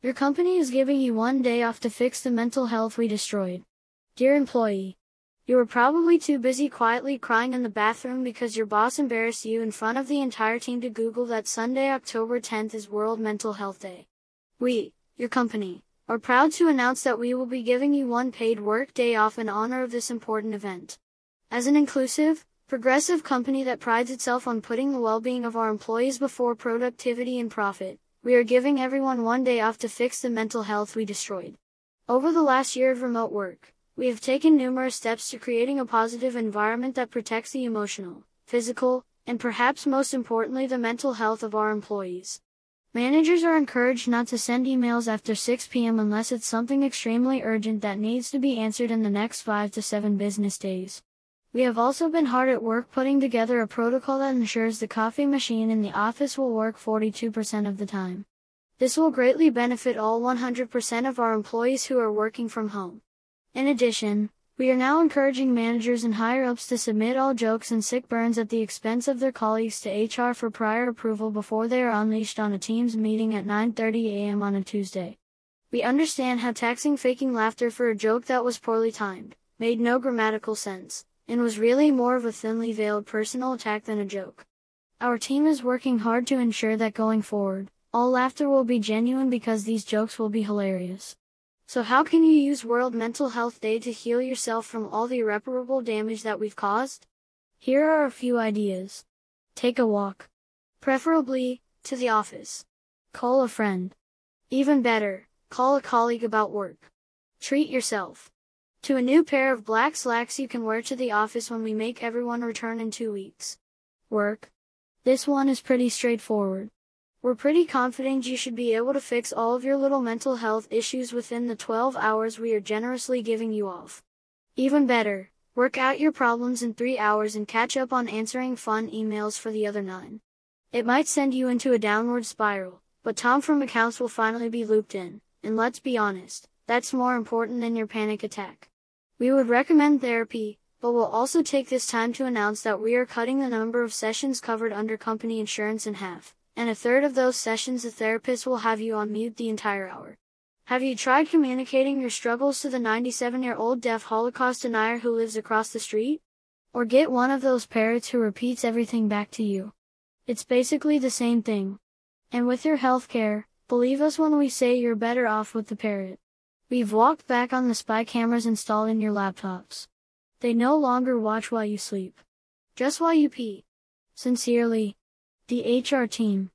Your company is giving you one day off to fix the mental health we destroyed. Dear employee, you were probably too busy quietly crying in the bathroom because your boss embarrassed you in front of the entire team to Google that Sunday, October 10th is World Mental Health Day. We, your company, are proud to announce that we will be giving you one paid work day off in honor of this important event. As an inclusive, progressive company that prides itself on putting the well-being of our employees before productivity and profit, we are giving everyone one day off to fix the mental health we destroyed. Over the last year of remote work, we have taken numerous steps to creating a positive environment that protects the emotional, physical, and perhaps most importantly the mental health of our employees. Managers are encouraged not to send emails after 6 p.m. unless it's something extremely urgent that needs to be answered in the next 5 to 7 business days. We have also been hard at work putting together a protocol that ensures the coffee machine in the office will work 42% of the time. This will greatly benefit all 100% of our employees who are working from home. In addition, we are now encouraging managers and higher ups to submit all jokes and sick burns at the expense of their colleagues to HR for prior approval before they are unleashed on a Teams meeting at 9:30 a.m. on a Tuesday. We understand how taxing faking laughter for a joke that was poorly timed, made no grammatical sense, and was really more of a thinly veiled personal attack than a joke. Our team is working hard to ensure that going forward, all laughter will be genuine because these jokes will be hilarious. So how can you use World Mental Health Day to heal yourself from all the irreparable damage that we've caused? Here are a few ideas. Take a walk. Preferably, to the office. Call a friend. Even better, call a colleague about work. Treat yourself to a new pair of black slacks you can wear to the office when we make everyone return in two weeks. Work. This one is pretty straightforward. We're pretty confident you should be able to fix all of your little mental health issues within the 12 hours we are generously giving you off. Even better, work out your problems in 3 hours and catch up on answering fun emails for the other 9. It might send you into a downward spiral, but Tom from accounts will finally be looped in, and let's be honest, that's more important than your panic attack. We would recommend therapy, but we'll also take this time to announce that we are cutting the number of sessions covered under company insurance in half, and a third of those sessions the therapist will have you on mute the entire hour. Have you tried communicating your struggles to the 97 year old deaf Holocaust denier who lives across the street? Or get one of those parrots who repeats everything back to you. It's basically the same thing. And with your health care, believe us when we say you're better off with the parrot. We've walked back on the spy cameras installed in your laptops. They no longer watch while you sleep. Just while you pee. Sincerely, the HR team.